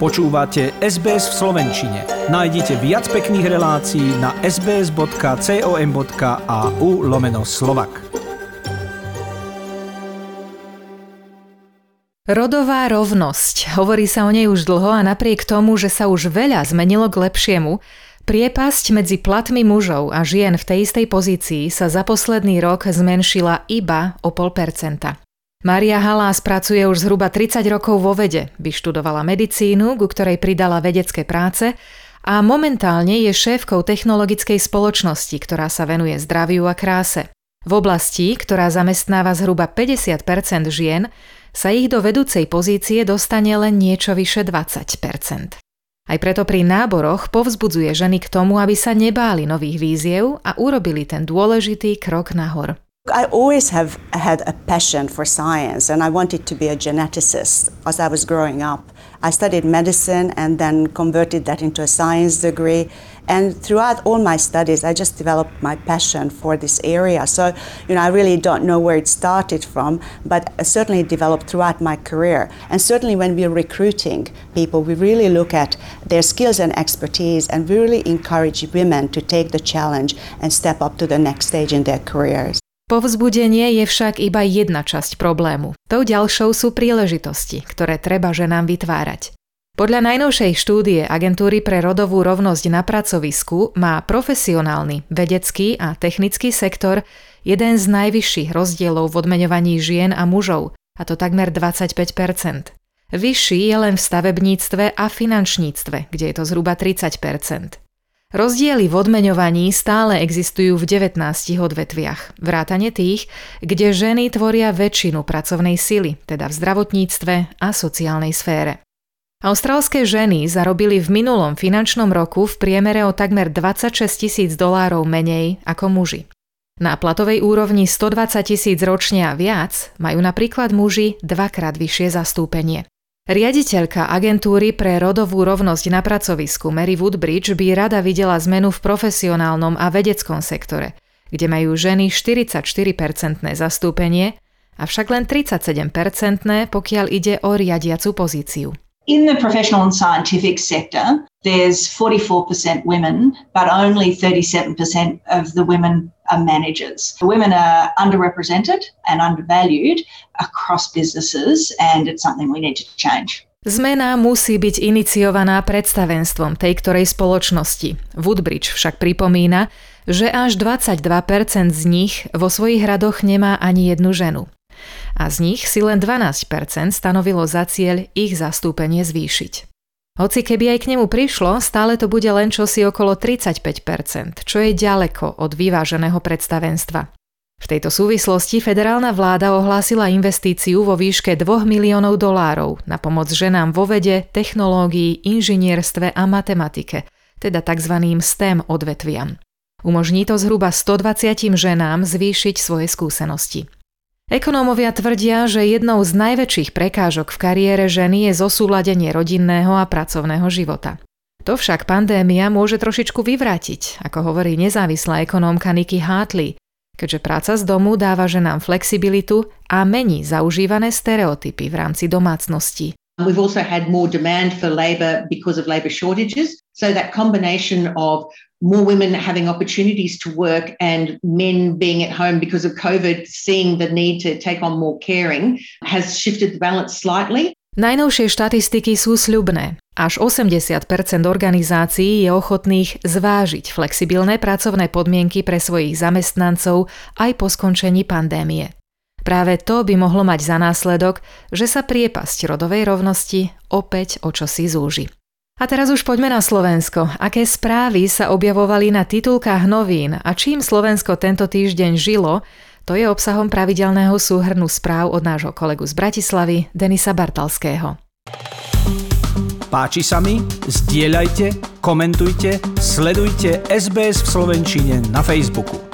Počúvate SBS v Slovenčine. Nájdite viac pekných relácií na sbs.com.au lomeno slovak. Rodová rovnosť. Hovorí sa o nej už dlho a napriek tomu, že sa už veľa zmenilo k lepšiemu, priepasť medzi platmi mužov a žien v tej istej pozícii sa za posledný rok zmenšila iba o pol percenta. Maria Halás pracuje už zhruba 30 rokov vo vede, vyštudovala medicínu, ku ktorej pridala vedecké práce a momentálne je šéfkou technologickej spoločnosti, ktorá sa venuje zdraviu a kráse. V oblasti, ktorá zamestnáva zhruba 50 žien, sa ich do vedúcej pozície dostane len niečo vyše 20% Aj preto pri náboroch povzbudzuje ženy k tomu, aby sa nebáli nových víziev a urobili ten dôležitý krok nahor. I always have had a passion for science and I wanted to be a geneticist as I was growing up. I studied medicine and then converted that into a science degree. And throughout all my studies, I just developed my passion for this area. So, you know, I really don't know where it started from, but certainly developed throughout my career. And certainly when we're recruiting people, we really look at their skills and expertise and we really encourage women to take the challenge and step up to the next stage in their careers. Povzbudenie je však iba jedna časť problému. Tou ďalšou sú príležitosti, ktoré treba ženám vytvárať. Podľa najnovšej štúdie Agentúry pre rodovú rovnosť na pracovisku má profesionálny, vedecký a technický sektor jeden z najvyšších rozdielov v odmeňovaní žien a mužov, a to takmer 25% Vyšší je len v stavebníctve a finančníctve, kde je to zhruba 30 Rozdiely v odmeňovaní stále existujú v 19 odvetviach, vrátane tých, kde ženy tvoria väčšinu pracovnej sily, teda v zdravotníctve a sociálnej sfére. Austrálske ženy zarobili v minulom finančnom roku v priemere o takmer 26 tisíc dolárov menej ako muži. Na platovej úrovni 120 tisíc ročne a viac majú napríklad muži dvakrát vyššie zastúpenie. Riaditeľka agentúry pre rodovú rovnosť na pracovisku Mary Woodbridge by rada videla zmenu v profesionálnom a vedeckom sektore, kde majú ženy 44-percentné zastúpenie, avšak len 37-percentné, pokiaľ ide o riadiacu pozíciu. In the professional and scientific sector, there's 44% women, but only 37% of the women are managers. Women are underrepresented and undervalued across businesses, and it's something we need to change. Zmena musí byť iniciovaná predstavenstvom tej ktorej spoločnosti. Woodbridge však pripomína, že až 22% z nich vo svojich radoch nemá ani jednu ženu a z nich si len 12% stanovilo za cieľ ich zastúpenie zvýšiť. Hoci keby aj k nemu prišlo, stále to bude len čosi okolo 35%, čo je ďaleko od vyváženého predstavenstva. V tejto súvislosti federálna vláda ohlásila investíciu vo výške 2 miliónov dolárov na pomoc ženám vo vede, technológii, inžinierstve a matematike, teda tzv. STEM odvetviam. Umožní to zhruba 120 ženám zvýšiť svoje skúsenosti. Ekonómovia tvrdia, že jednou z najväčších prekážok v kariére ženy je zosúladenie rodinného a pracovného života. To však pandémia môže trošičku vyvrátiť, ako hovorí nezávislá ekonómka Nikki Hartley, keďže práca z domu dáva ženám flexibilitu a mení zaužívané stereotypy v rámci domácnosti. We've also had more demand for labour because of labour shortages. So that combination of more women having opportunities to work and men being at home because of COVID, seeing the need to take on more caring, has shifted the balance slightly. Najnovšie štatistiky sú sľubné. Až 80% organizácií je ochotných zvážiť flexibilné pracovné podmienky pre svojich zamestnancov aj po skončení pandémie. Práve to by mohlo mať za následok, že sa priepasť rodovej rovnosti opäť o čosi zúži. A teraz už poďme na Slovensko. Aké správy sa objavovali na titulkách novín a čím Slovensko tento týždeň žilo, to je obsahom pravidelného súhrnu správ od nášho kolegu z Bratislavy, Denisa Bartalského. Páči sa mi? Zdieľajte, komentujte, sledujte SBS v Slovenčine na Facebooku.